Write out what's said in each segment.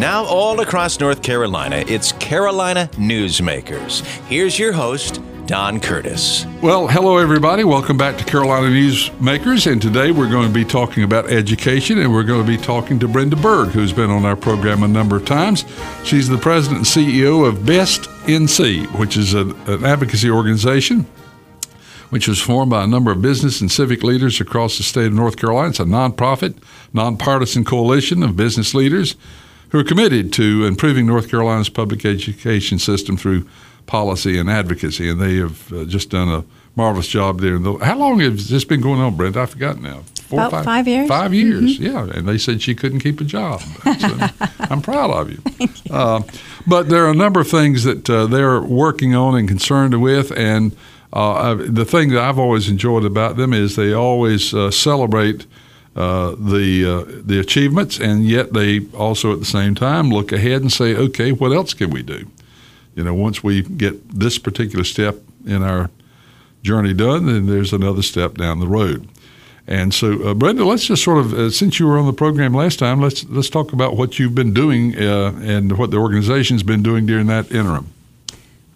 Now, all across North Carolina, it's Carolina Newsmakers. Here's your host, Don Curtis. Well, hello, everybody. Welcome back to Carolina Newsmakers. And today we're going to be talking about education, and we're going to be talking to Brenda Berg, who's been on our program a number of times. She's the president and CEO of Best NC, which is a, an advocacy organization which was formed by a number of business and civic leaders across the state of North Carolina. It's a nonprofit, nonpartisan coalition of business leaders who are committed to improving North Carolina's public education system through policy and advocacy, and they have uh, just done a marvelous job there. How long has this been going on, Brent? I forgot now. Four, About five, five years. Five years, mm-hmm. yeah. And they said she couldn't keep a job. So I'm proud of you. You. Uh, but there are a number of things that uh, they're working on and concerned with, and uh, the thing that I've always enjoyed about them is they always uh, celebrate uh, the uh, the achievements, and yet they also at the same time look ahead and say, okay, what else can we do? You know, once we get this particular step in our journey done, then there's another step down the road. And so, uh, Brenda, let's just sort of, uh, since you were on the program last time, let's let's talk about what you've been doing uh, and what the organization's been doing during that interim.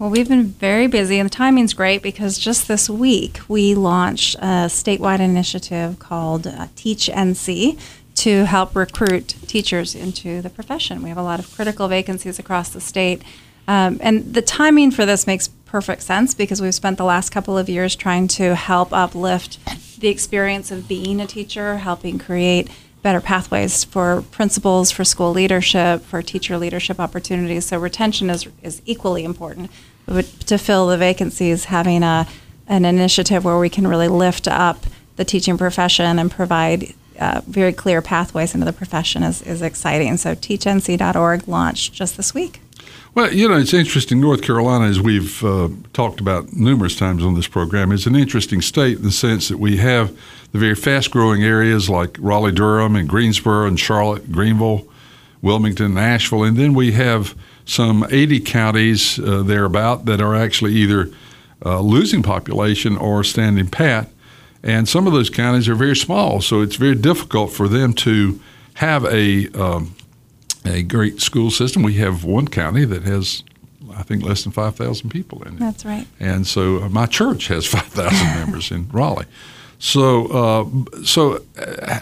Well, we've been very busy, and the timing's great because just this week we launched a statewide initiative called uh, Teach NC to help recruit teachers into the profession. We have a lot of critical vacancies across the state. Um, and the timing for this makes perfect sense because we've spent the last couple of years trying to help uplift the experience of being a teacher, helping create better pathways for principals, for school leadership, for teacher leadership opportunities. So retention is, is equally important. To fill the vacancies, having a, an initiative where we can really lift up the teaching profession and provide uh, very clear pathways into the profession is, is exciting. So teachnc.org launched just this week. Well, you know, it's interesting. North Carolina, as we've uh, talked about numerous times on this program, is an interesting state in the sense that we have the very fast growing areas like Raleigh Durham and Greensboro and Charlotte, Greenville, Wilmington, Asheville, and then we have some 80 counties uh, thereabout that are actually either uh, losing population or standing pat. And some of those counties are very small, so it's very difficult for them to have a um, a great school system. We have one county that has, I think, less than 5,000 people in it. That's right. And so uh, my church has 5,000 members in Raleigh. So, uh, so uh,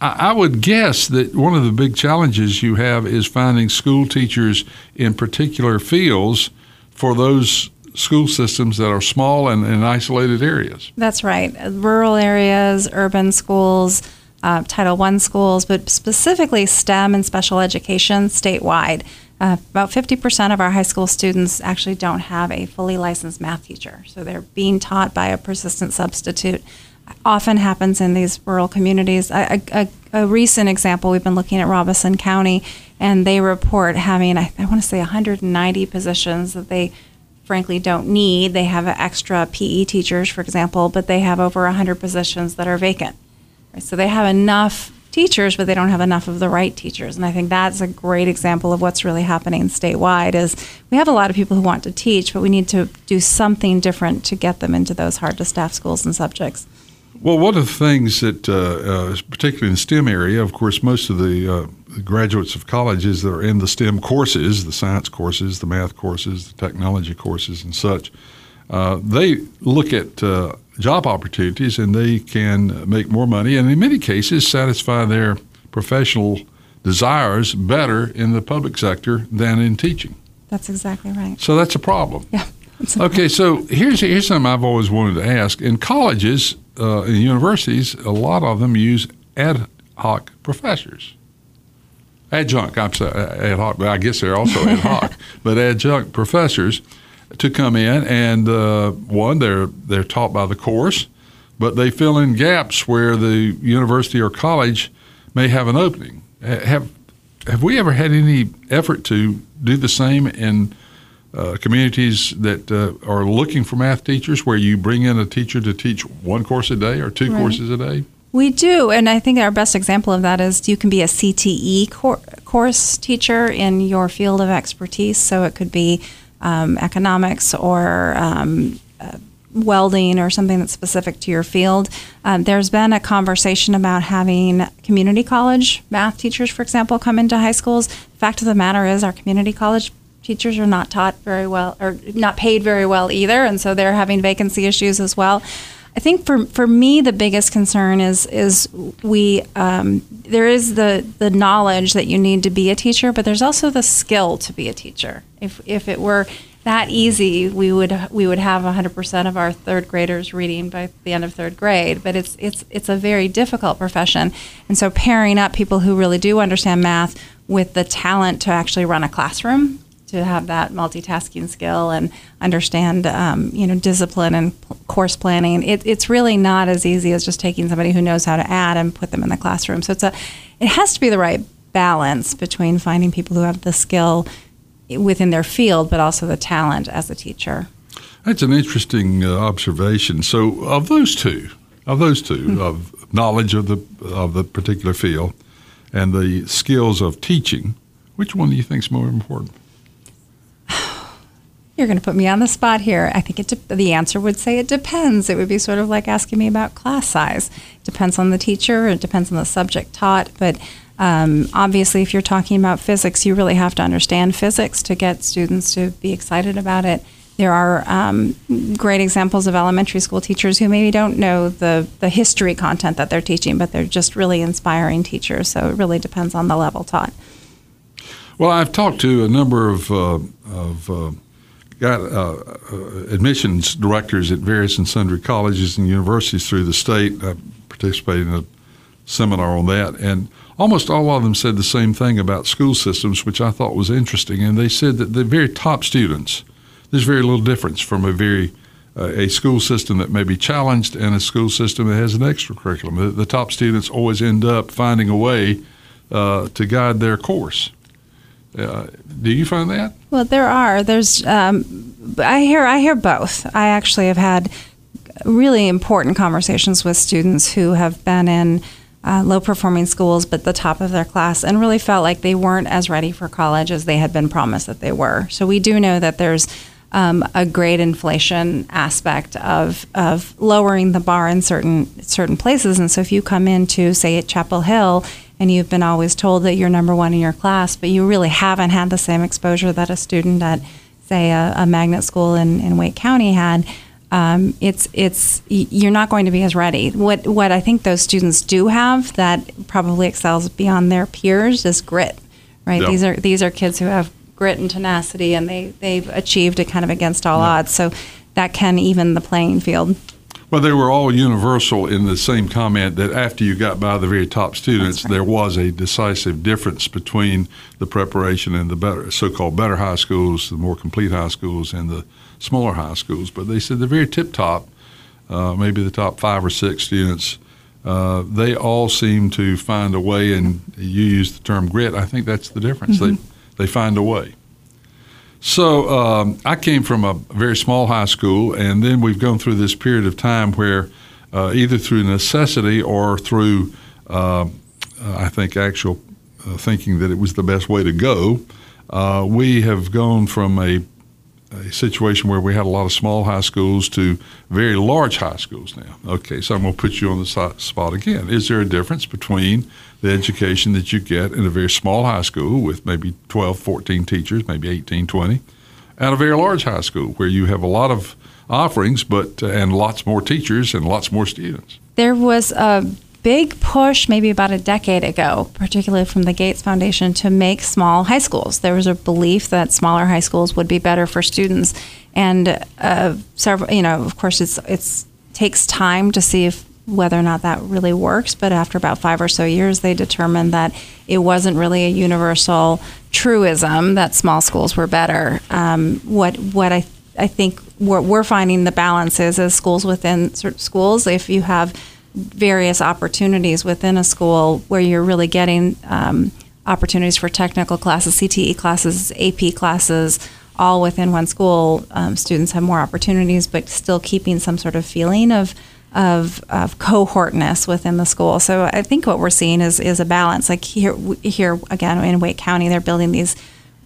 I would guess that one of the big challenges you have is finding school teachers in particular fields for those school systems that are small and in isolated areas. That's right. Rural areas, urban schools, uh, Title I schools, but specifically STEM and special education statewide. Uh, about 50% of our high school students actually don't have a fully licensed math teacher, so they're being taught by a persistent substitute. Often happens in these rural communities. A, a, a recent example, we've been looking at Robeson County, and they report having, I, I want to say, 190 positions that they frankly don't need. They have extra PE teachers, for example, but they have over 100 positions that are vacant. So they have enough teachers, but they don't have enough of the right teachers. And I think that's a great example of what's really happening statewide is we have a lot of people who want to teach, but we need to do something different to get them into those hard to staff schools and subjects. Well, one of the things that, uh, uh, particularly in the STEM area, of course, most of the, uh, the graduates of colleges that are in the STEM courses, the science courses, the math courses, the technology courses, and such, uh, they look at uh, job opportunities and they can make more money and in many cases satisfy their professional desires better in the public sector than in teaching. That's exactly right. So that's a problem. Yeah. Okay, so here's here's something I've always wanted to ask. In colleges, uh, in universities, a lot of them use ad hoc professors. Adjunct, I'm sorry, ad hoc, but I guess they're also ad hoc, but adjunct professors to come in, and uh, one they're they're taught by the course, but they fill in gaps where the university or college may have an opening. Have have we ever had any effort to do the same in uh, communities that uh, are looking for math teachers, where you bring in a teacher to teach one course a day or two right. courses a day? We do, and I think our best example of that is you can be a CTE cor- course teacher in your field of expertise. So it could be um, economics or um, uh, welding or something that's specific to your field. Um, there's been a conversation about having community college math teachers, for example, come into high schools. The fact of the matter is, our community college teachers are not taught very well or not paid very well either, and so they're having vacancy issues as well. I think for for me the biggest concern is is we um, there is the the knowledge that you need to be a teacher, but there's also the skill to be a teacher. If if it were that easy, we would we would have 100% of our third graders reading by the end of third grade. But it's it's it's a very difficult profession, and so pairing up people who really do understand math with the talent to actually run a classroom to have that multitasking skill and understand, um, you know, discipline and course planning. It, it's really not as easy as just taking somebody who knows how to add and put them in the classroom. So it's a, it has to be the right balance between finding people who have the skill within their field, but also the talent as a teacher. That's an interesting uh, observation. So, of those two, of those 2 mm-hmm. of knowledge of the of the particular field and the skills of teaching, which one do you think is more important? You're going to put me on the spot here. I think it de- the answer would say it depends. It would be sort of like asking me about class size. It depends on the teacher. It depends on the subject taught. But um, obviously, if you're talking about physics, you really have to understand physics to get students to be excited about it. There are um, great examples of elementary school teachers who maybe don't know the, the history content that they're teaching, but they're just really inspiring teachers. So it really depends on the level taught. Well, I've talked to a number of, uh, of uh, got uh, uh, admissions directors at various and sundry colleges and universities through the state. I participated in a seminar on that, and almost all of them said the same thing about school systems, which I thought was interesting. And they said that the very top students, there's very little difference from a very uh, a school system that may be challenged and a school system that has an extra curriculum. The, the top students always end up finding a way uh, to guide their course. Uh, do you find that? Well, there are. There's. Um, I hear. I hear both. I actually have had really important conversations with students who have been in uh, low performing schools, but the top of their class, and really felt like they weren't as ready for college as they had been promised that they were. So we do know that there's um, a grade inflation aspect of of lowering the bar in certain certain places. And so if you come into say at Chapel Hill and you've been always told that you're number one in your class, but you really haven't had the same exposure that a student at, say, a, a magnet school in, in Wake County had, um, it's it's you're not going to be as ready. What what I think those students do have that probably excels beyond their peers is grit, right? These are these are kids who have grit and tenacity, and they they've achieved it kind of against all odds. So that can even the playing field. Well, they were all universal in the same comment that after you got by the very top students, right. there was a decisive difference between the preparation and the better, so-called better high schools, the more complete high schools, and the smaller high schools. But they said the very tip top, uh, maybe the top five or six students, uh, they all seem to find a way. And you use the term grit. I think that's the difference. Mm-hmm. They they find a way. So um, I came from a very small high school, and then we've gone through this period of time where, uh, either through necessity or through, uh, I think, actual uh, thinking that it was the best way to go, uh, we have gone from a a situation where we had a lot of small high schools to very large high schools now. Okay, so I'm going to put you on the spot again. Is there a difference between the education that you get in a very small high school with maybe 12, 14 teachers, maybe 18, 20, and a very large high school where you have a lot of offerings but uh, and lots more teachers and lots more students? There was a big push maybe about a decade ago, particularly from the Gates Foundation, to make small high schools. There was a belief that smaller high schools would be better for students, and uh, several, you know, of course, it's it's takes time to see if whether or not that really works. But after about five or so years, they determined that it wasn't really a universal truism that small schools were better. Um, what what I I think what we're finding the balance is as schools within schools, if you have various opportunities within a school where you're really getting um, opportunities for technical classes, CTE classes, AP classes, all within one school. Um, students have more opportunities, but still keeping some sort of feeling of of, of cohortness within the school. So I think what we're seeing is is a balance. Like here here again in Wake County, they're building these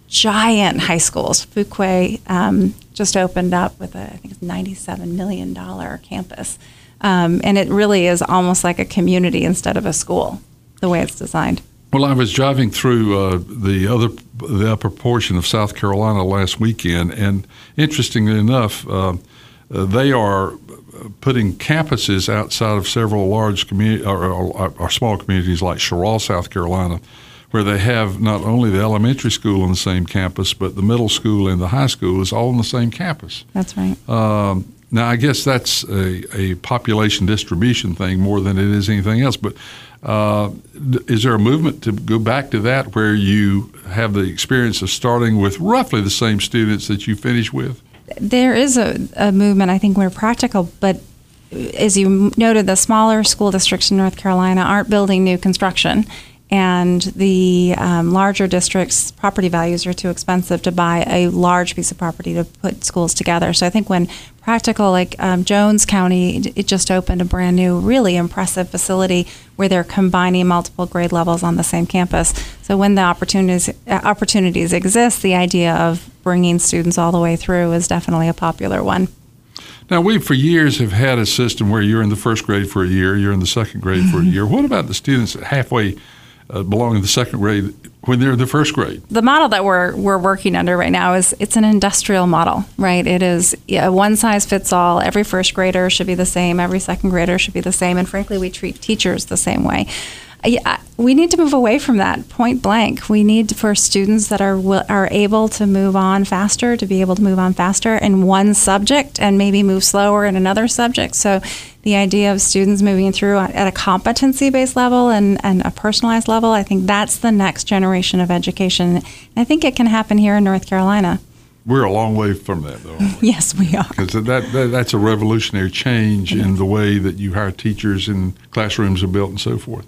giant high schools. Fuquay um, just opened up with a, I think it's $97 million campus. Um, and it really is almost like a community instead of a school, the way it's designed. Well, I was driving through uh, the other the upper portion of South Carolina last weekend, and interestingly enough, uh they are putting campuses outside of several large community or, or, or, small communities like Cheraw, South Carolina, where they have not only the elementary school on the same campus, but the middle school and the high school is all on the same campus. That's right. Um, now, I guess that's a, a, population distribution thing more than it is anything else. But uh, is there a movement to go back to that where you have the experience of starting with roughly the same students that you finish with? There is a, a movement, I think, where practical, but as you noted, the smaller school districts in North Carolina aren't building new construction and the um, larger districts' property values are too expensive to buy a large piece of property to put schools together. So I think when practical, like um, Jones County, it just opened a brand new, really impressive facility where they're combining multiple grade levels on the same campus. So when the opportunities uh, opportunities exist, the idea of bringing students all the way through is definitely a popular one. Now, we for years have had a system where you're in the first grade for a year, you're in the second grade for a year. What about the students halfway uh, belong in the second grade when they're in the first grade. The model that we're we're working under right now is it's an industrial model, right? It is yeah, one size fits all. Every first grader should be the same. Every second grader should be the same. And frankly, we treat teachers the same way we need to move away from that point blank. We need for students that are are able to move on faster to be able to move on faster in one subject and maybe move slower in another subject. So the idea of students moving through at a competency based level and, and a personalized level, I think that's the next generation of education. And I think it can happen here in North Carolina. We're a long way from that, though. yes, we are. Because that, that, that's a revolutionary change in the way that you hire teachers and classrooms are built and so forth.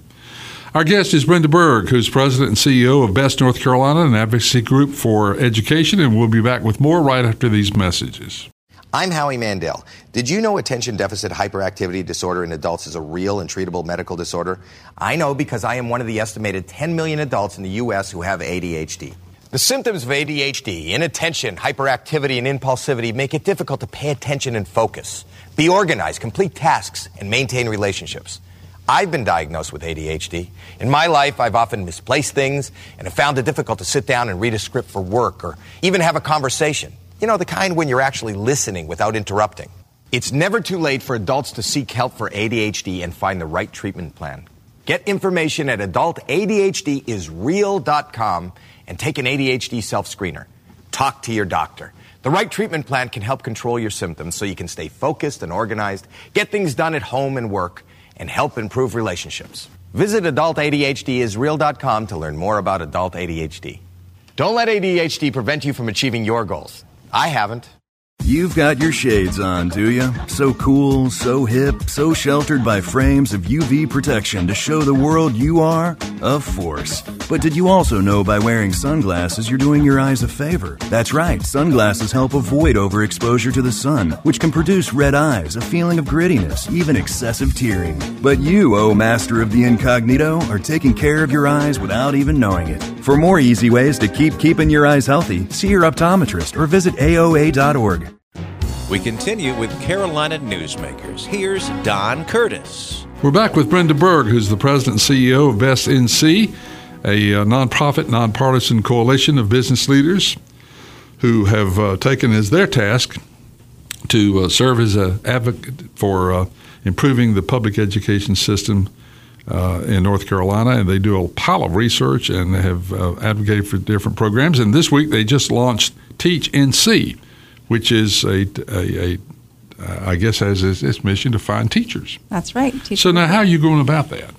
Our guest is Brenda Berg, who's president and CEO of Best North Carolina, an advocacy group for education, and we'll be back with more right after these messages. I'm Howie Mandel. Did you know attention deficit hyperactivity disorder in adults is a real and treatable medical disorder? I know because I am one of the estimated 10 million adults in the U.S. who have ADHD. The symptoms of ADHD, inattention, hyperactivity, and impulsivity make it difficult to pay attention and focus, be organized, complete tasks, and maintain relationships. I've been diagnosed with ADHD. In my life, I've often misplaced things and have found it difficult to sit down and read a script for work or even have a conversation. You know, the kind when you're actually listening without interrupting. It's never too late for adults to seek help for ADHD and find the right treatment plan. Get information at adultadhdisreal.com and take an ADHD self screener. Talk to your doctor. The right treatment plan can help control your symptoms so you can stay focused and organized, get things done at home and work and help improve relationships. Visit adultadhdisreal.com to learn more about adult ADHD. Don't let ADHD prevent you from achieving your goals. I haven't. You've got your shades on, do you? So cool, so hip, so sheltered by frames of UV protection to show the world you are a force. But did you also know by wearing sunglasses you're doing your eyes a favor? That's right, sunglasses help avoid overexposure to the sun, which can produce red eyes, a feeling of grittiness, even excessive tearing. But you, oh master of the incognito, are taking care of your eyes without even knowing it. For more easy ways to keep keeping your eyes healthy, see your optometrist or visit AOA.org. We continue with Carolina Newsmakers. Here's Don Curtis. We're back with Brenda Berg, who's the president and CEO of Best NC, a uh, nonprofit, nonpartisan coalition of business leaders who have uh, taken as their task to uh, serve as an advocate for uh, improving the public education system uh, in North Carolina, and they do a pile of research and have uh, advocated for different programs. And this week they just launched Teach NC, which is a, a, a uh, I guess has its, its, mission to find teachers. That's right. Teachers. So now, how are you going about that?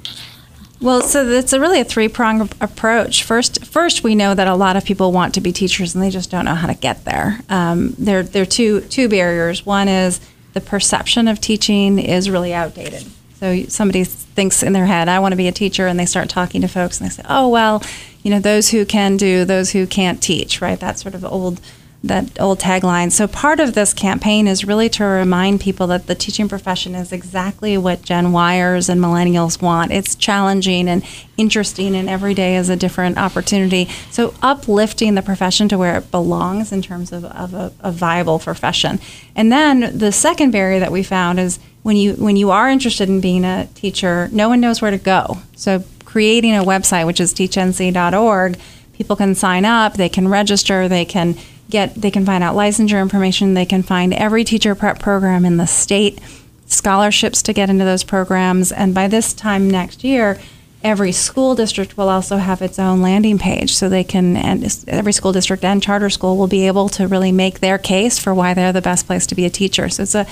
Well, so it's a really a three pronged approach. First, first we know that a lot of people want to be teachers and they just don't know how to get there. Um, there, there are two two barriers. One is the perception of teaching is really outdated. So somebody thinks in their head, "I want to be a teacher," and they start talking to folks and they say, "Oh well, you know, those who can do, those who can't teach." Right? That sort of old that old tagline. So part of this campaign is really to remind people that the teaching profession is exactly what Gen Yers and millennials want. It's challenging and interesting, and every day is a different opportunity. So uplifting the profession to where it belongs in terms of, of a, a viable profession. And then the second barrier that we found is when you when you are interested in being a teacher, no one knows where to go. So creating a website, which is teachnc.org, people can sign up, they can register, they can get they can find out licensure information. They can find every teacher prep program in the state scholarships to get into those programs. And by this time next year every school district will also have its own landing page. So they can and every school district and charter school will be able to really make their case for why they're the best place to be a teacher. So it's a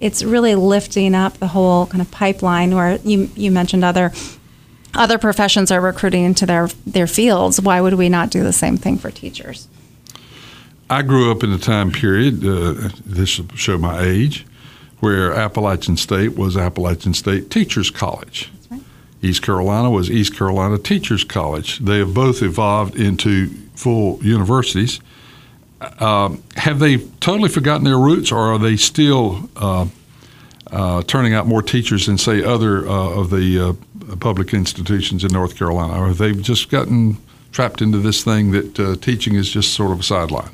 it's really lifting up the whole kind of pipeline where you you mentioned other other professions are recruiting into their their fields. Why would we not do the same thing for teachers I grew up in a time period, uh, this will show my age, where Appalachian State was Appalachian State Teachers College. Right. East Carolina was East Carolina Teachers College. They have both evolved into full universities. Um, have they totally forgotten their roots, or are they still uh, uh, turning out more teachers than, say, other uh, of the uh, public institutions in North Carolina? Or have they just gotten trapped into this thing that uh, teaching is just sort of a sideline?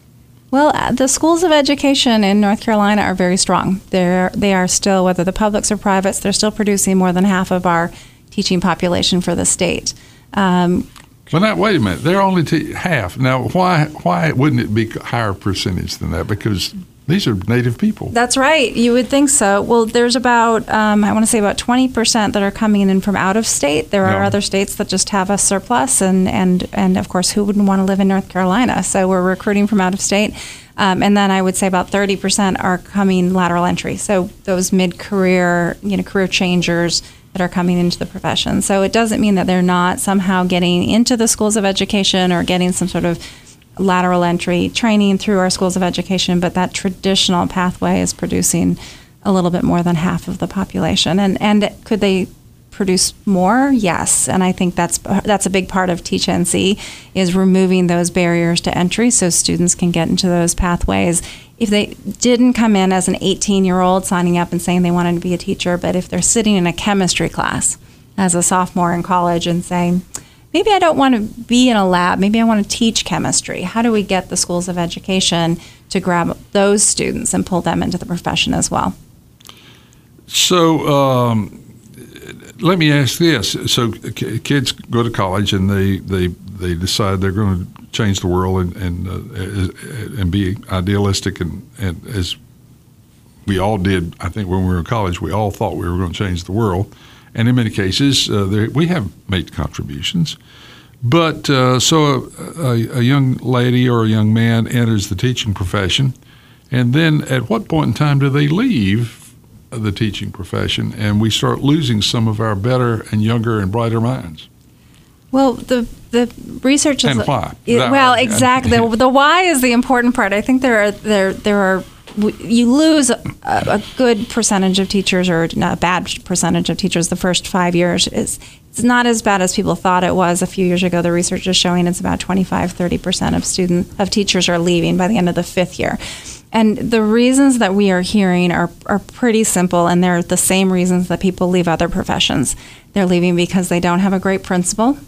Well, uh, the schools of education in North Carolina are very strong. They're they are still, whether the publics or privates, they're still producing more than half of our teaching population for the state. Um, well, now wait a minute. They're only half. Now, why why wouldn't it be higher percentage than that? Because these are native people. That's right. You would think so. Well, there's about, um, I want to say about 20% that are coming in from out of state. There are No. other states that just have a surplus, and, and, and of course, who wouldn't want to live in North Carolina? So we're recruiting from out of state. Um, and then I would say about 30% are coming lateral entry. So those mid career, you know, career changers that are coming into the profession. So it doesn't mean that they're not somehow getting into the schools of education or getting some sort of lateral entry training through our schools of education, but that traditional pathway is producing a little bit more than half of the population. And and could they produce more? Yes, and I think that's that's a big part of Teach NC is removing those barriers to entry so students can get into those pathways. If they didn't come in as an 18 year old signing up and saying they wanted to be a teacher, but if they're sitting in a chemistry class as a sophomore in college and saying, maybe I don't want to be in a lab. Maybe I want to teach chemistry. How do we get the schools of education to grab those students and pull them into the profession as well? So um, let me ask this: So kids go to college and they they they decide they're going to change the world and and uh, and be idealistic and and as we all did. I think when we were in college, we all thought we were going to change the world, and in many cases, uh, we have made contributions. But uh, so a, a, a young lady or a young man enters the teaching profession, and then at what point in time do they leave the teaching profession and we start losing some of our better and younger and brighter minds? Well, the the research is And why? it- well, exactly. The, the why is the important part. I think there are there there are you lose a, a good percentage of teachers or a bad percentage of teachers the first five years. It's, it's not as bad as people thought it was a few years ago. The research is showing it's about 25, 30% of student of teachers are leaving by the end of the fifth year. And the reasons that we are hearing are, are pretty simple, and they're the same reasons that people leave other professions. They're leaving because they don't have a great principal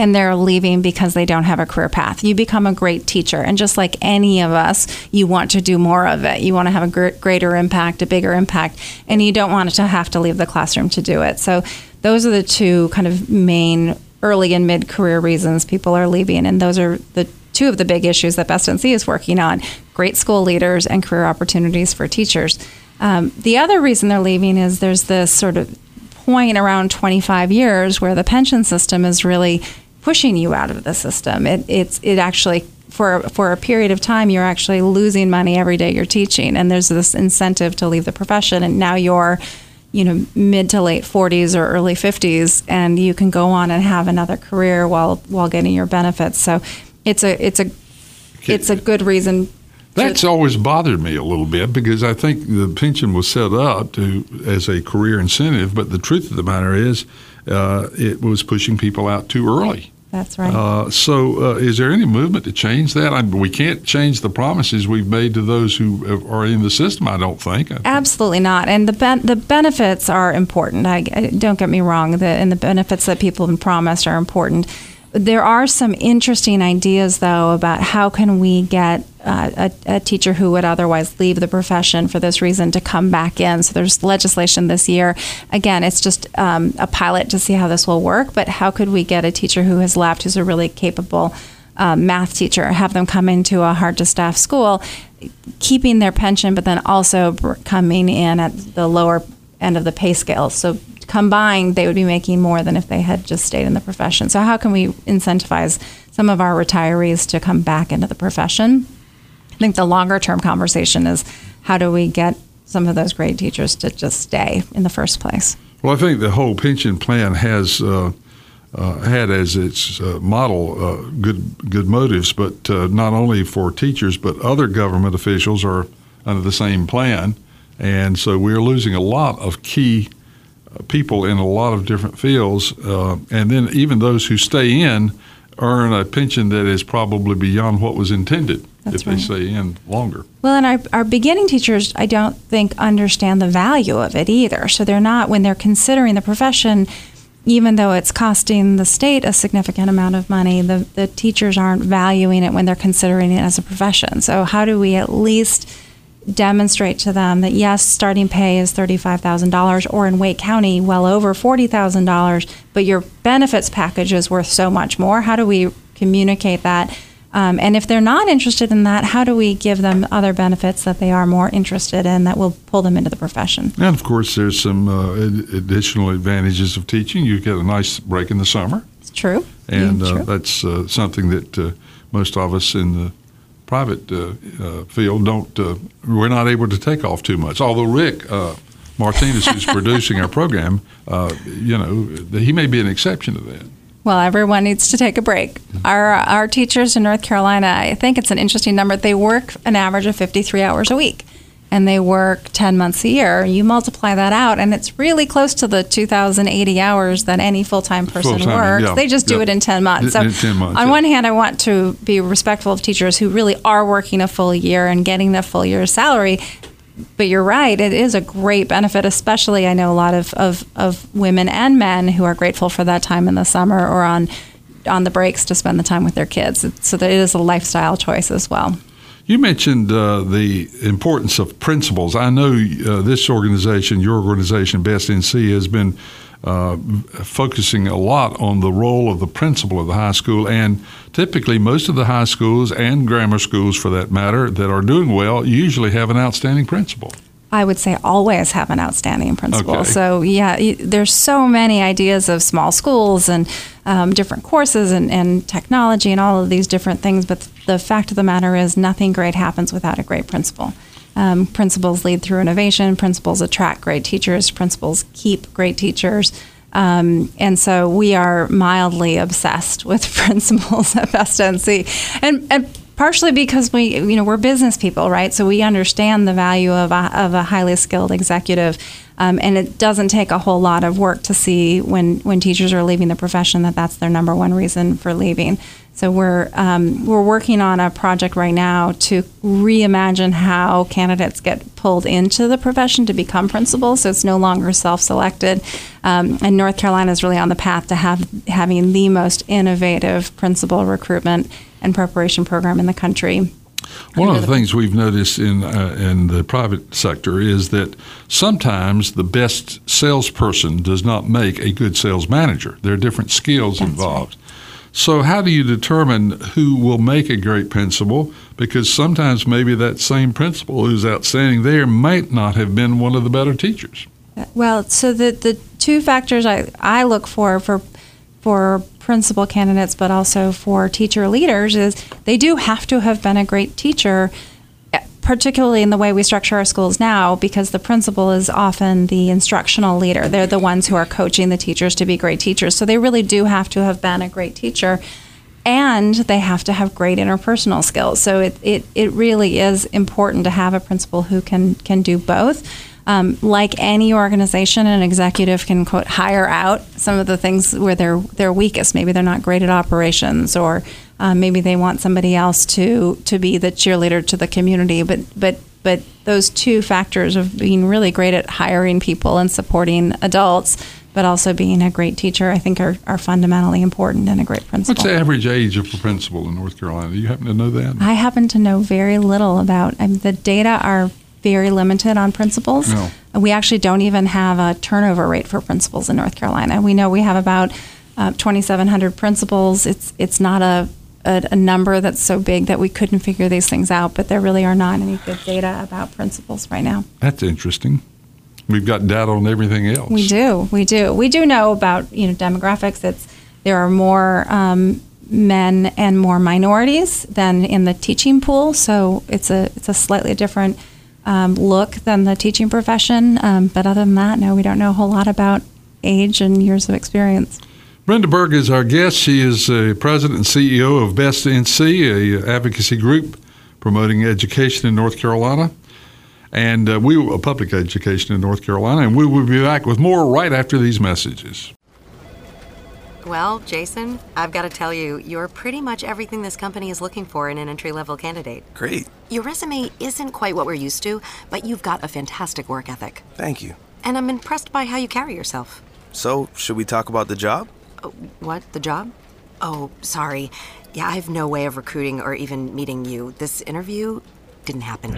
and they're leaving because they don't have a career path. You become a great teacher, and just like any of us, you want to do more of it. You want to have a gr- greater impact, a bigger impact, and you don't want to have to leave the classroom to do it. So, those are the two kind of main early and mid career reasons people are leaving, and those are the two of the big issues that Best NC is working on great school leaders and career opportunities for teachers. Um, the other reason they're leaving is there's this sort of point around 25 years where the pension system is really pushing you out of the system. It, it's it actually for for a period of time you're actually losing money every day you're teaching, and there's this incentive to leave the profession, and now you're you know mid to late 40s or early 50s, and you can go on and have another career while while getting your benefits. So it's a it's a it's a good reason. to- That's always bothered me a little bit because I think the pension was set up to as a career incentive, but the truth of the matter is, it was pushing people out too early. That's right. Uh, so, uh, is there any movement to change that? I we can't change the promises we've made to those who are in the system. I don't think. Absolutely not. And the ben- the benefits are important. I, I, don't get me wrong. The, and the benefits that people have been promised are important. There are some interesting ideas, though, about how can we get uh, a, a, teacher who would otherwise leave the profession for this reason to come back in. So there's legislation this year. Again, it's just um, a pilot to see how this will work. But how could we get a teacher who has left, who's a really capable um, math teacher, have them come into a hard to staff school, keeping their pension, but then also coming in at the lower end of the pay scale. So combined, they would be making more than if they had just stayed in the profession. So, how can we incentivize some of our retirees to come back into the profession? I think the longer term conversation is how do we get some of those great teachers to just stay in the first place? Well, I think the whole pension plan has. Uh, uh, had as its uh, model uh, good good motives, but uh, not only for teachers, but other government officials are under the same plan, and so we're losing a lot of key people in a lot of different fields, uh, and then even those who stay in earn a pension that is probably beyond what was intended That's if right. they stay in longer. Well, and our, our beginning teachers, I don't think, understand the value of it either. So they're not, when they're considering the profession, even though it's costing the state a significant amount of money, the, the teachers aren't valuing it when they're considering it as a profession. So, how do we at least demonstrate to them that yes, starting pay is $35,000 or in Wake County, well over $40,000, but your benefits package is worth so much more. How do we communicate that? Um, and if they're not interested in that, how do we give them other benefits that they are more interested in that will pull them into the profession? And of course, there's some uh, additional advantages of teaching. You get a nice break in the summer. It's true. And uh, true. that's uh, something that uh, most of us in the private uh, uh, field don't uh, we're not able to take off too much. Although Rick Martinez, who's producing our program, you know, he may be an exception to that. Well, everyone needs to take a break. Our our teachers in North Carolina, I think it's an interesting number. They work an average of 53 hours a week and they work 10 months a year, you multiply that out, and it's really close to the 2,080 hours that any full time person Full-time, works. yeah, they just do yeah. it in 10 months. In- in 10 months, on yeah. one hand, I want to be respectful of teachers who really are working a full year and getting the full year's salary. But you're right, it is a great benefit, especially I know a lot of, of, of women and men who are grateful for that time in the summer or on on the breaks to spend the time with their kids. So that it is a lifestyle choice as well. You mentioned uh, the importance of principals. I know uh, this organization, your organization, Best NC, has been uh, focusing a lot on the role of the principal of the high school. And typically, most of the high schools and grammar schools, for that matter, that are doing well usually have an outstanding principal. I would say always have an outstanding principal. Okay. So yeah, there's so many ideas of small schools and um, different courses and, and technology and all of these different things. But the fact of the matter is, nothing great happens without a great principal. Um, principals lead through innovation. Principals attract great teachers. Principals keep great teachers. Um, and so we are mildly obsessed with principals at Best NC, and, and partially because we, you know, we're business people, right? So we understand the value of a, of a highly skilled executive, um, and it doesn't take a whole lot of work to see when when teachers are leaving the profession that that's their number one reason for leaving. So we're um, we're working on a project right now to reimagine how candidates get pulled into the profession to become principals. So it's no longer self-selected, um, and North Carolina is really on the path to have having the most innovative principal recruitment and preparation program in the country. One of the the- things we've noticed in uh, in the private sector is that sometimes the best salesperson does not make a good sales manager. There are different skills That's involved. So, how do you determine who will make a great principal? Because sometimes maybe that same principal who's outstanding there might not have been one of the better teachers. Well, so the the two factors I, I look for for for principal candidates, but also for teacher leaders, is they do have to have been a great teacher, particularly in the way we structure our schools now, because the principal is often the instructional leader. They're the ones who are coaching the teachers to be great teachers. So they really do have to have been a great teacher. And they have to have great interpersonal skills. So it, it, it really is important to have a principal who can, can do both. Um, like any organization, an executive can quote hire out some of the things where they're they're weakest. Maybe they're not great at operations, or uh, maybe they want somebody else to to be the cheerleader to the community. But but but those two factors of being really great at hiring people and supporting adults, but also being a great teacher, I think are, are fundamentally important and a great principal. What's the average age of a principal in North Carolina? Do you happen to know that? I happen to know very little about. I mean, the data are very limited on principals. No. We actually don't even have a turnover rate for principals in North Carolina. We know we have about uh, 2,700 principals. It's it's not a, a a number that's so big that we couldn't figure these things out. But there really are not any good data about principals right now. That's interesting. We've got data on everything else. We do, we do, we do know about you know demographics. It's there are more um, men and more minorities than in the teaching pool, so it's a it's a slightly different um, look than the teaching profession. Um, but other than that, no, we don't know a whole lot about age and years of experience. Brenda Berg is our guest. She is uh, president and CEO of Best NC, a advocacy group promoting education in North Carolina, and uh, we a public education in North Carolina. And we will be back with more right after these messages. Well, Jason, I've got to tell you, you're pretty much everything this company is looking for in an entry level candidate. Great. Your resume isn't quite what we're used to, but you've got a fantastic work ethic. Thank you. And I'm impressed by how you carry yourself. So, should we talk about the job? Oh, what? The job? Oh, sorry. Yeah, I have no way of recruiting or even meeting you. This interview didn't happen.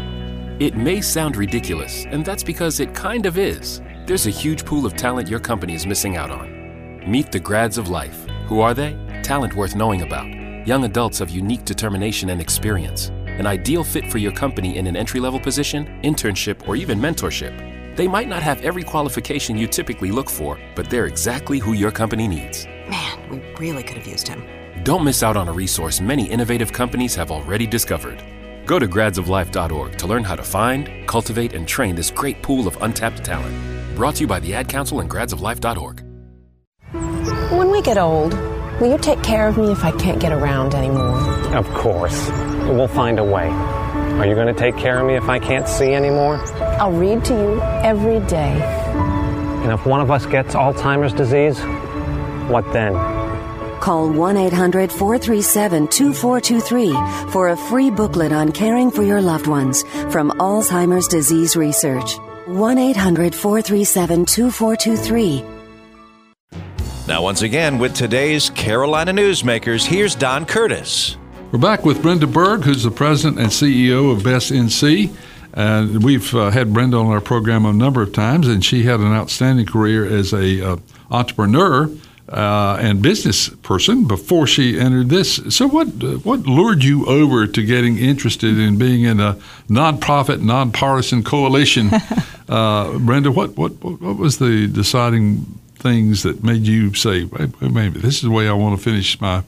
It may sound ridiculous, and that's because it kind of is. There's a huge pool of talent your company is missing out on. Meet the grads of life. Who are they? Talent worth knowing about. Young adults of unique determination and experience. An ideal fit for your company in an entry level position, internship, or even mentorship. They might not have every qualification you typically look for, but they're exactly who your company needs. Man, we really could have used him. Don't miss out on a resource many innovative companies have already discovered. Go to gradsoflife.org to learn how to find, cultivate, and train this great pool of untapped talent. Brought to you by the Ad Council and gradsoflife.org. When we get old, will you take care of me if I can't get around anymore? Of course. We'll find a way. Are you going to take care of me if I can't see anymore? I'll read to you every day. And if one of us gets Alzheimer's disease, what then? Call 1 800 437 2423 for a free booklet on caring for your loved ones from Alzheimer's Disease Research. 1 800 437 2423. Now, once again, with today's Carolina Newsmakers, here's Don Curtis. We're back with Brenda Berg, who's the president and CEO of Best NC. And we've uh, had Brenda on our program a number of times, and she had an outstanding career as a uh, entrepreneur uh, and business person before she entered this. So, what what lured you over to getting interested in being in a nonprofit, nonpartisan coalition, uh, Brenda? What, what what was the deciding things that made you say, maybe this is the way I want to finish my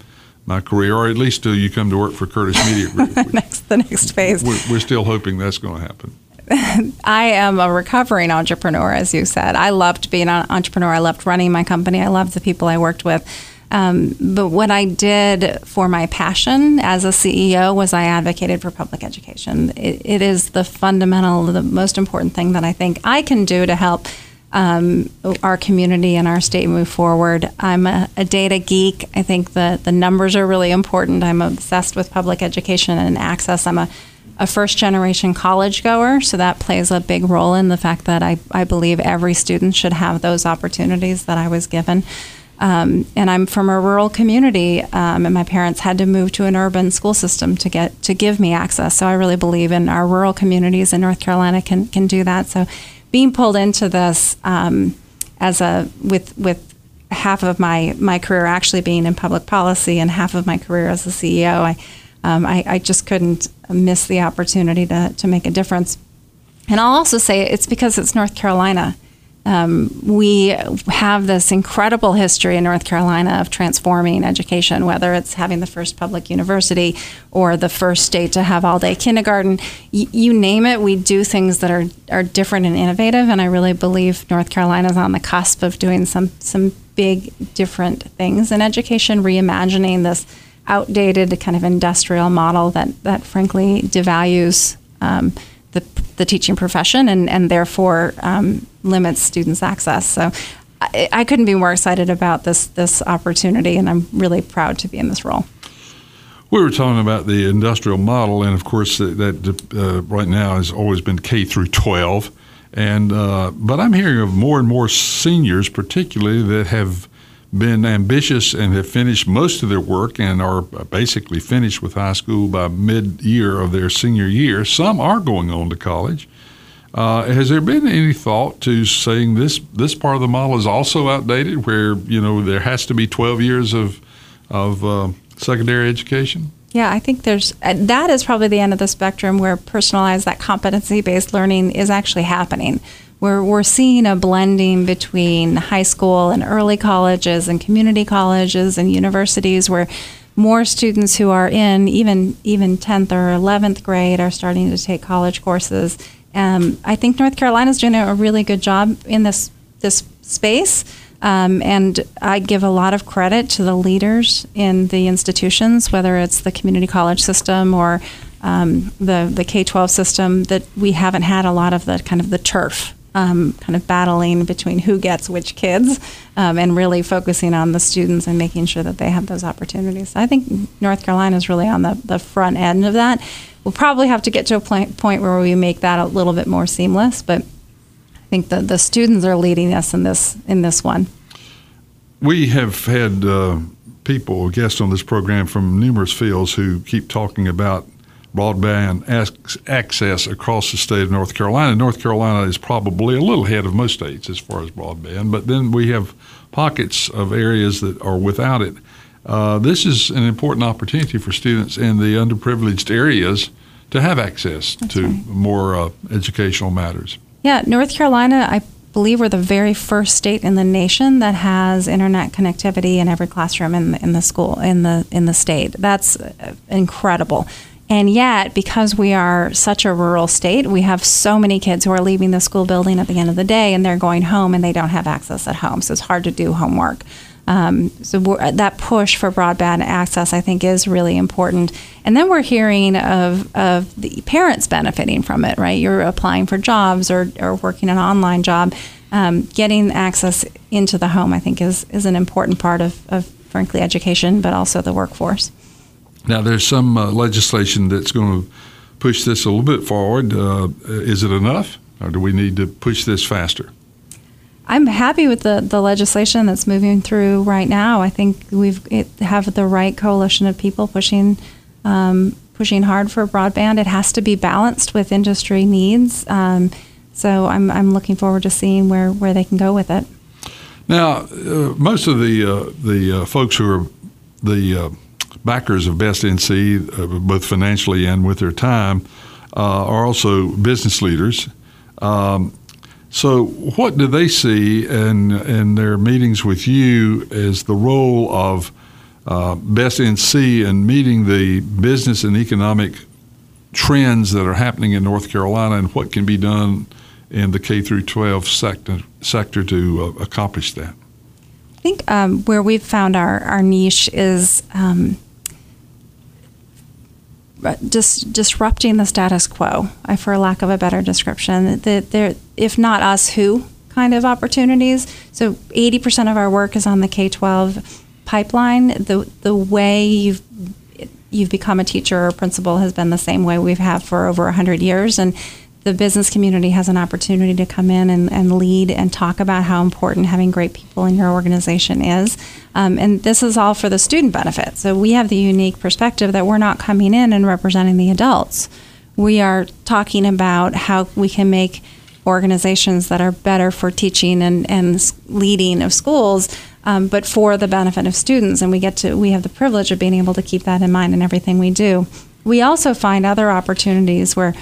my career, or at least till you come to work for Curtis Media Group? next, the next phase. We're, we're still hoping that's going to happen. I am a recovering entrepreneur, as you said. I loved being an entrepreneur. I loved running my company. I loved the people I worked with. Um, but what I did for my passion as a CEO was I advocated for public education. It, it is the fundamental, the most important thing that I think I can do to help um, our community and our state move forward. I'm a, a, data geek. I think the, the numbers are really important. I'm obsessed with public education and access. I'm a, a first generation college goer, so that plays a big role in the fact that I, I believe every student should have those opportunities that I was given. Um, and I'm from a rural community, um, and my parents had to move to an urban school system to get to give me access. So I really believe in our rural communities in North Carolina can can do that. So being pulled into this um, as a with with half of my my career actually being in public policy and half of my career as a CEO, I um, I, I, just couldn't miss the opportunity to to make a difference. And I'll also say it's because it's North Carolina. Um, we have this incredible history in North Carolina of transforming education, whether it's having the first public university or the first state to have all day kindergarten. Y- you name it, we do things that are, are different and innovative. And I really believe North Carolina is on the cusp of doing some, some big, different things in education, reimagining this outdated kind of industrial model that, that frankly devalues um, the the teaching profession and, and therefore um, limits students' access. So I, I couldn't be more excited about this this opportunity, and I'm really proud to be in this role. We were talking about the industrial model, and of course, that, that uh, right now has always been K through 12. And uh, but I'm hearing of more and more seniors, particularly that have been ambitious and have finished most of their work and are basically finished with high school by mid-year of their senior year. Some are going on to college. Uh, has there been any thought to saying this this part of the model is also outdated, where you know there has to be 12 years of of uh, secondary education? Yeah, I think there's uh, that is probably the end of the spectrum where personalized, that competency based learning is actually happening. We're, we're seeing a blending between high school and early colleges and community colleges and universities where more students who are in even even 10th or 11th grade are starting to take college courses. Um, I think North Carolina is doing a really good job in this this space. Um, and I give a lot of credit to the leaders in the institutions, whether it's the community college system or um, the the K twelve system, that we haven't had a lot of the kind of the turf. Um, kind of battling between who gets which kids um, and really focusing on the students and making sure that they have those opportunities. I think North Carolina is really on the, the front end of that. We'll probably have to get to a point, where we make that a little bit more seamless, but I think the, the students are leading us in this in this one. We have had uh, people, guests on this program from numerous fields who keep talking about broadband access across the state of North Carolina. North Carolina is probably a little ahead of most states as far as broadband, but then we have pockets of areas that are without it. Uh, this is an important opportunity for students in the underprivileged areas to have access That's to right. more uh, educational matters. Yeah, North Carolina, I believe we're the very first state in the nation that has internet connectivity in every classroom in the, in the school in the in the state. That's uh, incredible. And yet, because we are such a rural state, we have so many kids who are leaving the school building at the end of the day and they're going home and they don't have access at home. So it's hard to do homework. Um, so that push for broadband access, I think, is really important. And then we're hearing of, of the parents benefiting from it, right? You're applying for jobs or, or working an online job. Um, getting access into the home, I think, is, is an important part of, of, frankly, education, but also the workforce. Now, there's some uh, legislation that's going to push this a little bit forward. Uh, is it enough, or do we need to push this faster? I'm happy with the, the legislation that's moving through right now. I think we've have the right coalition of people pushing um, pushing hard for broadband. It has to be balanced with industry needs. Um, so I'm, I'm looking forward to seeing where, where they can go with it. Now, uh, most of the uh, the uh, folks who are the uh, backers of Best NC, uh, both financially and with their time, uh, are also business leaders. Um, so, what do they see in, in their meetings with you as the role of uh, Best NC in meeting the business and economic trends that are happening in North Carolina, and what can be done in the K through 12 sector sector to uh, accomplish that? I think um, where we've found our, our niche is um, just disrupting the status quo, for lack of a better description. That there, if not us, who kind of opportunities. So 80% of our work is on the K-12 pipeline. The the way you've you've become a teacher or principal has been the same way we've had for over 100 years, and the business community has an opportunity to come in and, and lead and talk about how important having great people in your organization is. Um, and this is all for the student benefit. So we have the unique perspective that we're not coming in and representing the adults. We are talking about how we can make organizations that are better for teaching and, and leading of schools, um, but for the benefit of students. And we get to we have the privilege of being able to keep that in mind in everything we do. We also find other opportunities where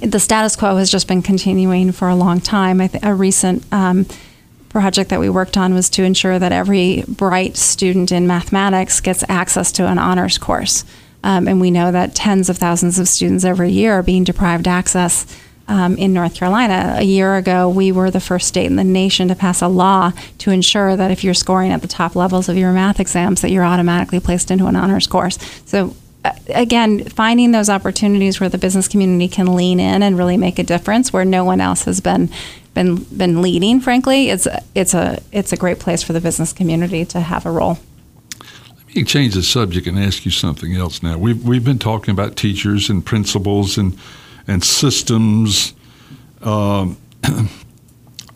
the status quo has just been continuing for a long time. Th- a recent um, project that we worked on was to ensure that every bright student in mathematics gets access to an honors course. Um, and we know that tens of thousands of students every year are being deprived access um, in North Carolina. A year ago, we were the first state in the nation to pass a law to ensure that if you're scoring at the top levels of your math exams, that you're automatically placed into an honors course. So again, finding those opportunities where the business community can lean in and really make a difference, where no one else has been been been leading. Frankly, it's it's a it's a great place for the business community to have a role. Let me change the subject and ask you something else. Now we've we've been talking about teachers and principals and and systems. Um,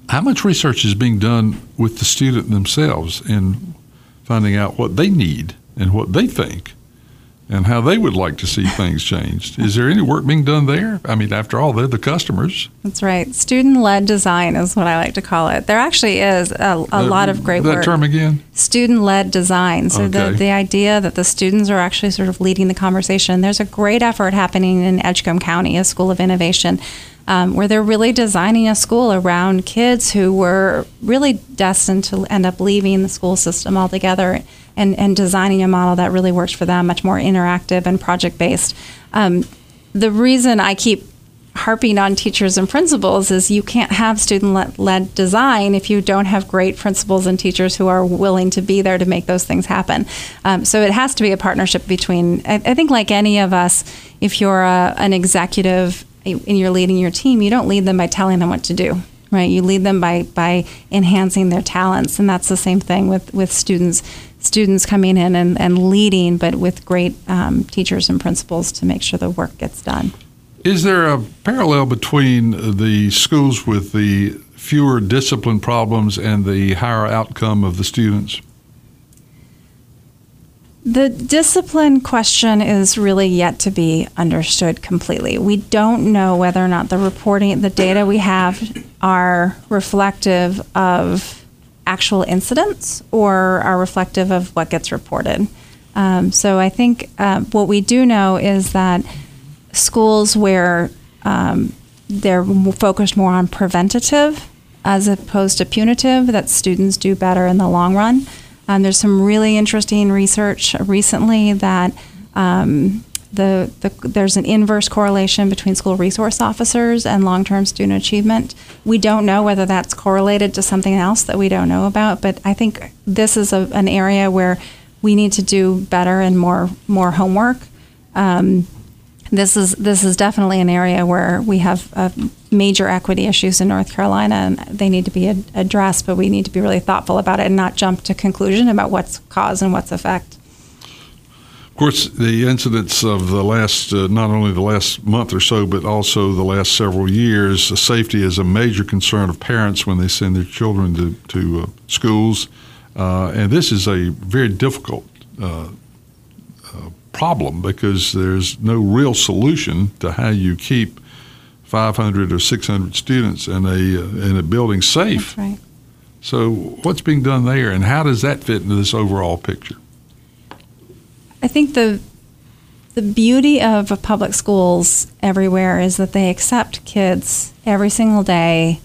how much research is being done with the student themselves in finding out what they need and what they think and how they would like to see things changed. Is there any work being done there? I mean, after all, they're the customers. That's right. Student led design is what I like to call it. There actually is a, a uh, lot of great that work. That term again? Student led design. So Okay. the, the idea that the students are actually sort of leading the conversation. There's a great effort happening in Edgecombe County, a school of innovation. Um, where they're really designing a school around kids who were really destined to end up leaving the school system altogether and, and designing a model that really works for them, much more interactive and project based. Um, the reason I keep harping on teachers and principals is you can't have student led design if you don't have great principals and teachers who are willing to be there to make those things happen. Um, so it has to be a partnership between, I, I think, like any of us, if you're a, an executive and you're leading your team, you don't lead them by telling them what to do. Right, you lead them by by enhancing their talents, and that's the same thing with with students. Students coming in and, and leading, but with great um, teachers and principals to make sure the work gets done. Is there a parallel between the schools with the fewer discipline problems and the higher outcome of the students? The discipline question is really yet to be understood completely. We don't know whether or not the reporting, the data we have are reflective of actual incidents or are reflective of what gets reported. Um, so I think uh, what we do know is that schools where um, they're focused more on preventative as opposed to punitive, that students do better in the long run. Um, there's some really interesting research recently that um, the, the there's an inverse correlation between school resource officers and long-term student achievement. We don't know whether that's correlated to something else that we don't know about, but I think this is a, an area where we need to do better and more more homework. Um, this is this is definitely an area where we have uh, major equity issues in North Carolina, and they need to be ad- addressed. But we need to be really thoughtful about it and not jump to conclusion about what's cause and what's effect. Of course, the incidents of the last, uh, not only the last month or so, but also the last several years, uh, safety is a major concern of parents when they send their children to, to uh, schools. Uh, and this is a very difficult uh, uh, problem because there's no real solution to how you keep 500 or 600 students in a, uh, in a building safe. Right. So, what's being done there, and how does that fit into this overall picture? I think the the beauty of public schools everywhere is that they accept kids every single day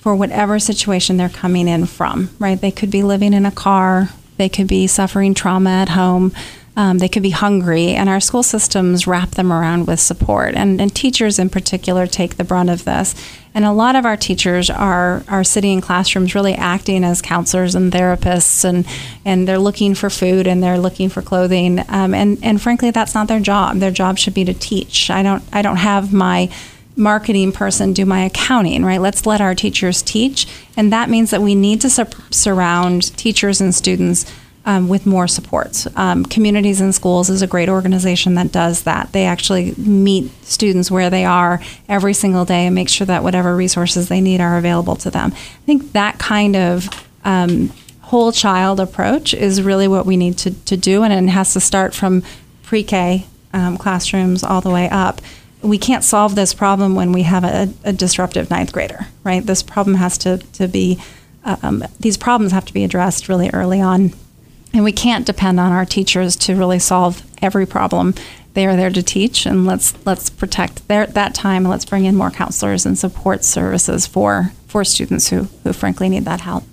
for whatever situation they're coming in from, right? They could be living in a car, they could be suffering trauma at home, um, they could be hungry, and our school systems wrap them around with support. And, and teachers, in particular, take the brunt of this. And a lot of our teachers are are sitting in classrooms, really acting as counselors and therapists, and and they're looking for food and they're looking for clothing. Um, and and frankly, that's not their job. Their job should be to teach. I don't I don't have my marketing person do my accounting, right? Let's let our teachers teach. And that means that we need to sur- surround teachers and students um, with more supports. Um, Communities in Schools is a great organization that does that. They actually meet students where they are every single day and make sure that whatever resources they need are available to them. I think that kind of um, whole child approach is really what we need to, to do, and it has to start from pre K um, classrooms all the way up we can't solve this problem when we have a, a disruptive ninth grader, right? This problem has to, to be, um, these problems have to be addressed really early on. And we can't depend on our teachers to really solve every problem. They are there to teach, and let's let's protect their, that time. And let's bring in more counselors and support services for for students who who frankly need that help.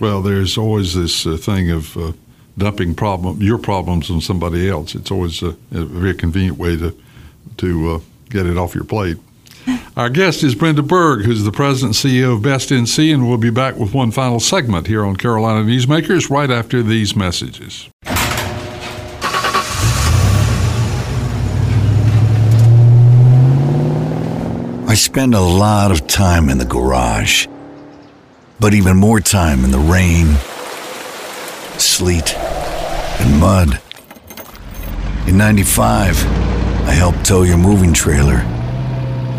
Well, there's always this uh, thing of uh, dumping problem your problems on somebody else. It's always a, a very convenient way to to uh, get it off your plate. Our guest is Brenda Berg, who's the president and CEO of Best NC, and we'll be back with one final segment here on Carolina Newsmakers right after these messages. I spend a lot of time in the garage, but even more time in the rain, sleet, and mud. In 95, I helped tow your moving trailer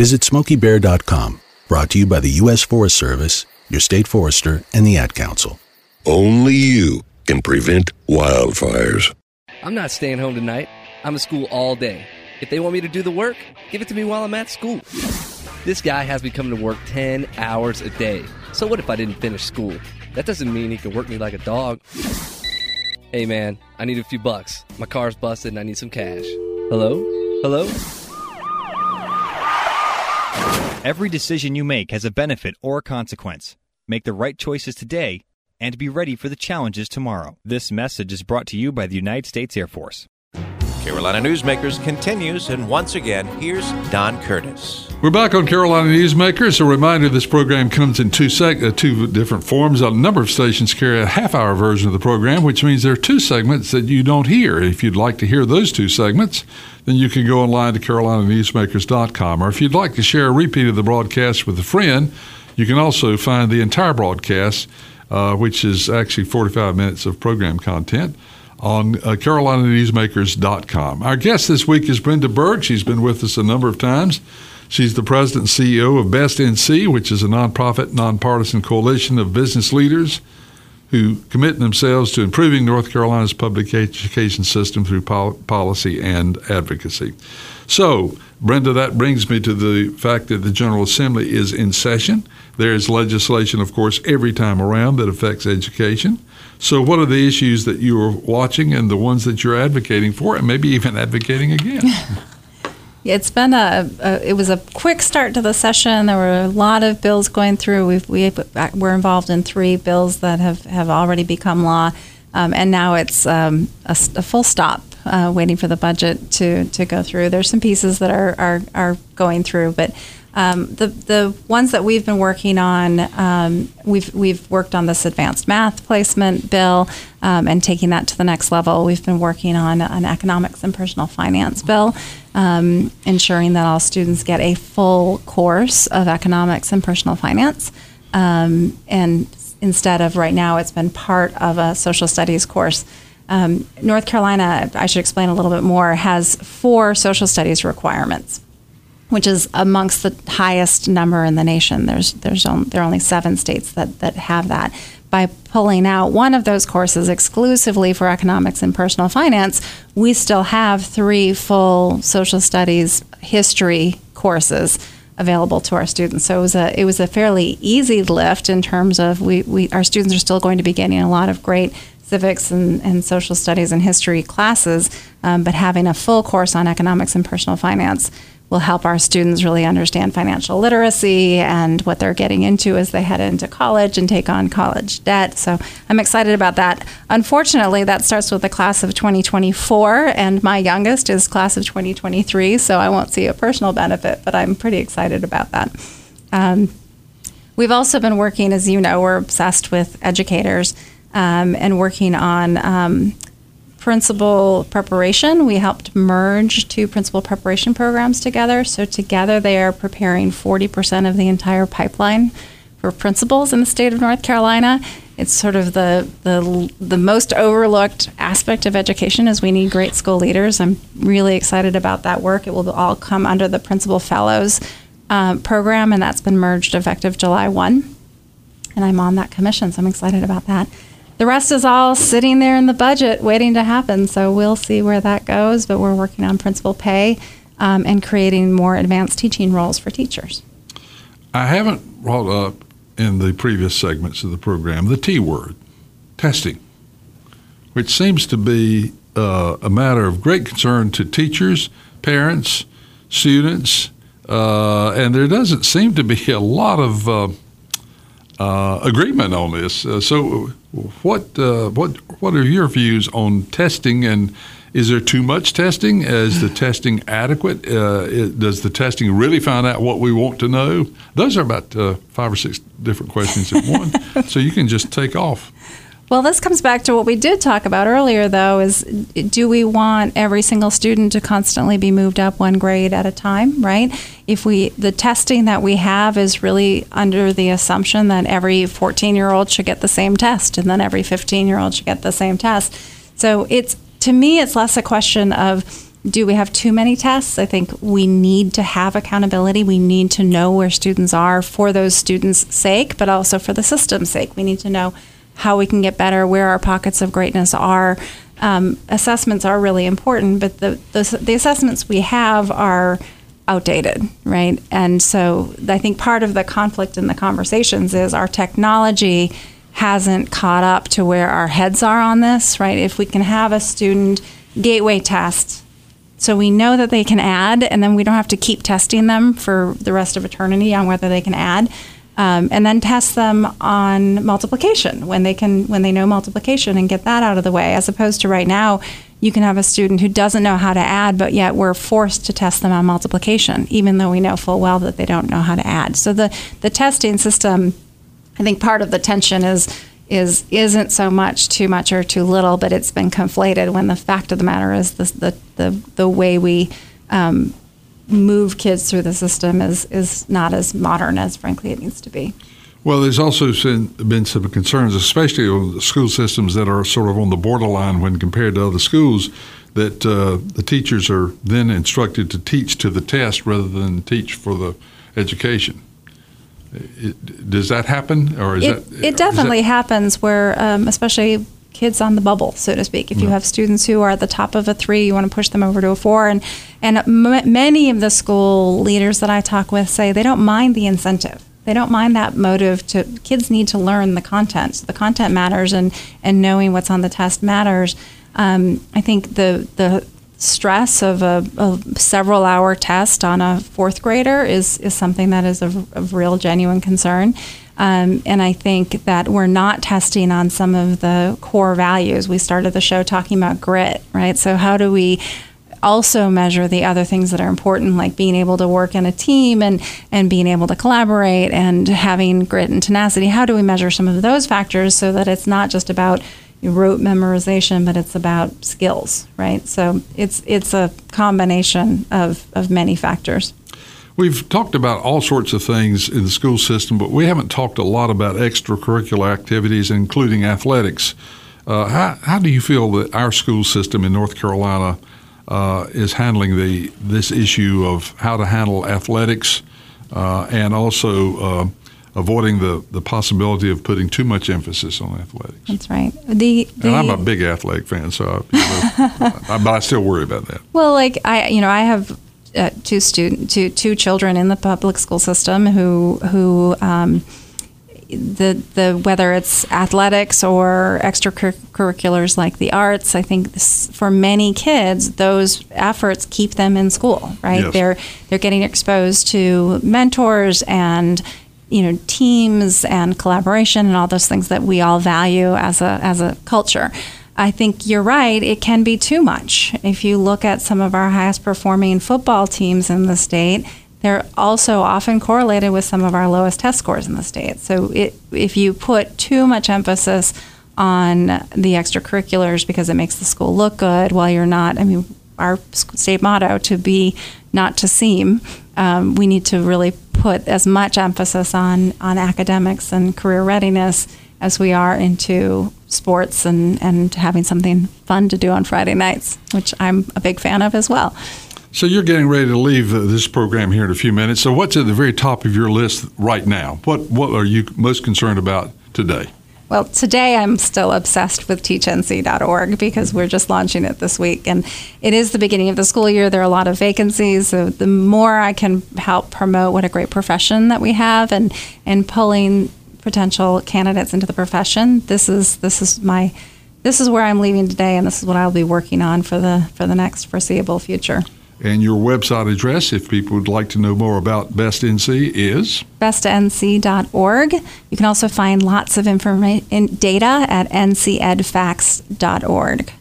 Visit SmokeyBear.com. Brought to you by the U.S. Forest Service, your state forester, and the Ad Council. Only you can prevent wildfires. I'm not staying home tonight. I'm at school all day. If they want me to do the work, give it to me while I'm at school. This guy has me coming to work 10 hours a day. So what if I didn't finish school? That doesn't mean he can work me like a dog. Hey man, I need a few bucks. My car's busted and I need some cash. Hello? Hello? Every decision you make has a benefit or a consequence. Make the right choices today and be ready for the challenges tomorrow. This message is brought to you by the United States Air Force. Carolina Newsmakers continues, and once again, here's Don Curtis. We're back on Carolina Newsmakers. A reminder this program comes in two, seg- uh, two different forms. A number of stations carry a half hour version of the program, which means there are two segments that you don't hear. If you'd like to hear those two segments, then you can go online to carolinanewsmakers.com. Or if you'd like to share a repeat of the broadcast with a friend, you can also find the entire broadcast, uh, which is actually 45 minutes of program content on uh, carolinanewsmakers.com. Our guest this week is Brenda Berg. She's been with us a number of times. She's the president and CEO of Best NC, which is a nonprofit, nonpartisan coalition of business leaders who commit themselves to improving North Carolina's public education system through pol- policy and advocacy. So, Brenda, that brings me to the fact that the General Assembly is in session. There is legislation, of course, every time around that affects education. So, what are the issues that you are watching and the ones that you're advocating for, and maybe even advocating again? It's been a, a, it was a quick start to the session. There were a lot of bills going through. We've, we we're involved in three bills that have, have already become law, um, and now it's um, a, a, full stop, uh, waiting for the budget to, to go through. There's some pieces that are, are, are going through, but um, the the ones that we've been working on, um, we've we've worked on this advanced math placement bill um, and taking that to the next level. We've been working on an economics and personal finance bill, um, ensuring that all students get a full course of economics and personal finance. Um, and instead of right now, it's been part of a social studies course. Um, North Carolina, I should explain a little bit more, has four social studies requirements which is amongst the highest number in the nation. There's there's only, there are only seven states that that have that. By pulling out one of those courses exclusively for economics and personal finance, we still have three full social studies history courses available to our students. So it was a it was a fairly easy lift in terms of we, we our students are still going to be getting a lot of great civics and, and social studies and history classes, um, but having a full course on economics and personal finance will help our students really understand financial literacy and what they're getting into as they head into college and take on college debt. So I'm excited about that. Unfortunately, that starts with the class of 2024, and my youngest is class of 2023, so I won't see a personal benefit, but I'm pretty excited about that. Um, we've also been working, as you know, we're obsessed with educators um, and working on. Um, principal preparation. We helped merge two principal preparation programs together. So, together, they are preparing 40% of the entire pipeline for principals in the state of North Carolina. It's sort of the, the, the most overlooked aspect of education is we need great school leaders. I'm really excited about that work. It will all come under the Principal Fellows uh, program, and that's been merged effective July 1. And I'm on that commission, so I'm excited about that. The rest is all sitting there in the budget waiting to happen. So we'll see where that goes. But we're working on principal pay um, and creating more advanced teaching roles for teachers. I haven't brought up in the previous segments of the program the T word, testing, which seems to be uh, a matter of great concern to teachers, parents, students, uh, and there doesn't seem to be a lot of uh, uh, agreement on this. Uh, so, what uh, what what are your views on testing and is there too much testing? Is the testing adequate? Uh, it, does the testing really find out what we want to know? Those are about uh, five or six different questions in one. so you can just take off. Well, this comes back to what we did talk about earlier, though, is do we want every single student to constantly be moved up one grade at a time, right? If we, the testing that we have is really under the assumption that every 14 year old should get the same test and then every 15 year old should get the same test. So it's, to me, it's less a question of, do we have too many tests? I think we need to have accountability. We need to know where students are for those students' sake, but also for the system's sake. We need to know how we can get better, where our pockets of greatness are. Um, assessments are really important, but the, the, the assessments we have are outdated, right? And so I think part of the conflict in the conversations is our technology hasn't caught up to where our heads are on this, right? If we can have a student gateway test so we know that they can add, and then we don't have to keep testing them for the rest of eternity on whether they can add um, and then test them on multiplication when they can when they know multiplication and get that out of the way as opposed to right now you can have a student who doesn't know how to add but yet we're forced to test them on multiplication even though we know full well that they don't know how to add. So the the testing system i think part of the tension is is isn't so much too much or too little but it's been conflated when the fact of the matter is the the the, the way we um, move kids through the system is, is not as modern as, frankly, it needs to be. Well, there's also been some concerns, especially on the school systems that are sort of on the borderline when compared to other schools, that uh, the teachers are then instructed to teach to the test rather than teach for the education. It, does that happen, or is it, that? It definitely that, happens where, um, especially kids on the bubble, so to speak. If you have students who are at the top of a three, you want to push them over to a four. And and m- many of the school leaders that I talk with say they don't mind the incentive. They don't mind that motive to kids need to learn the content. So the content matters, and and knowing what's on the test matters. Um, I think the the stress of a, a, several hour test on a fourth grader is is something that is of, of real genuine concern. Um, and I think that we're not testing on some of the core values. We started the show talking about grit, right? So, how do we also measure the other things that are important, like being able to work in a team and, and being able to collaborate and having grit and tenacity? How do we measure some of those factors so that it's not just about rote memorization, but it's about skills, right? So it's it's a combination of, of many factors. We've talked about all sorts of things in the school system, but we haven't talked a lot about extracurricular activities, including athletics. Uh, how, how do you feel that our school system in North Carolina uh, is handling the this issue of how to handle athletics uh, and also uh, avoiding the, the possibility of putting too much emphasis on athletics? That's right. The, the and I'm a big athletic fan, so I, you know, but I still worry about that. Well, like I, you know, I have uh, two student two two children in the public school system who who um, the the whether it's athletics or extracurriculars like the arts, I think this, for many kids those efforts keep them in school. Right? Yes. They're they're getting exposed to mentors and you know teams and collaboration and all those things that we all value as a as a culture. I think you're right, it can be too much. If you look at some of our highest performing football teams in the state, they're also often correlated with some of our lowest test scores in the state. So it, if you put too much emphasis on the extracurriculars because it makes the school look good while you're not, I mean, our state motto to be not to seem, um, we need to really put as much emphasis on, on academics and career readiness as we are into sports and, and having something fun to do on Friday nights, which I'm a big fan of as well. So you're getting ready to leave this program here in a few minutes. So what's at the very top of your list right now? What what are you most concerned about today? Well, today I'm still obsessed with teachnc.org because we're just launching it this week. And it is the beginning of the school year. There are a lot of vacancies. So the more I can help promote what a great profession that we have and, and pulling potential candidates into the profession. This is this is my this is where I'm leaving today, and this is what I'll be working on for the for the next foreseeable future. And your website address, if people would like to know more about Best NC, is bestnc.org. You can also find lots of information data at ncedfacts.org.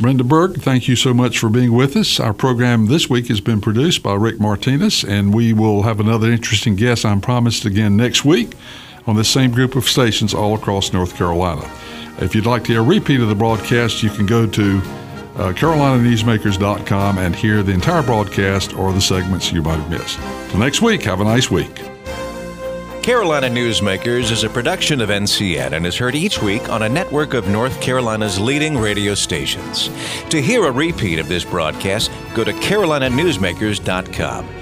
Brenda Berg, thank you so much for being with us. Our program this week has been produced by Rick Martinez, and we will have another interesting guest, I'm promised, again next week on the same group of stations all across North Carolina. If you'd like to hear a repeat of the broadcast, you can go to uh, carolinanewsmakers.com and hear the entire broadcast or the segments you might have missed. Till next week, have a nice week. Carolina Newsmakers is a production of NCN and is heard each week on a network of North Carolina's leading radio stations. To hear a repeat of this broadcast, go to carolinanewsmakers.com.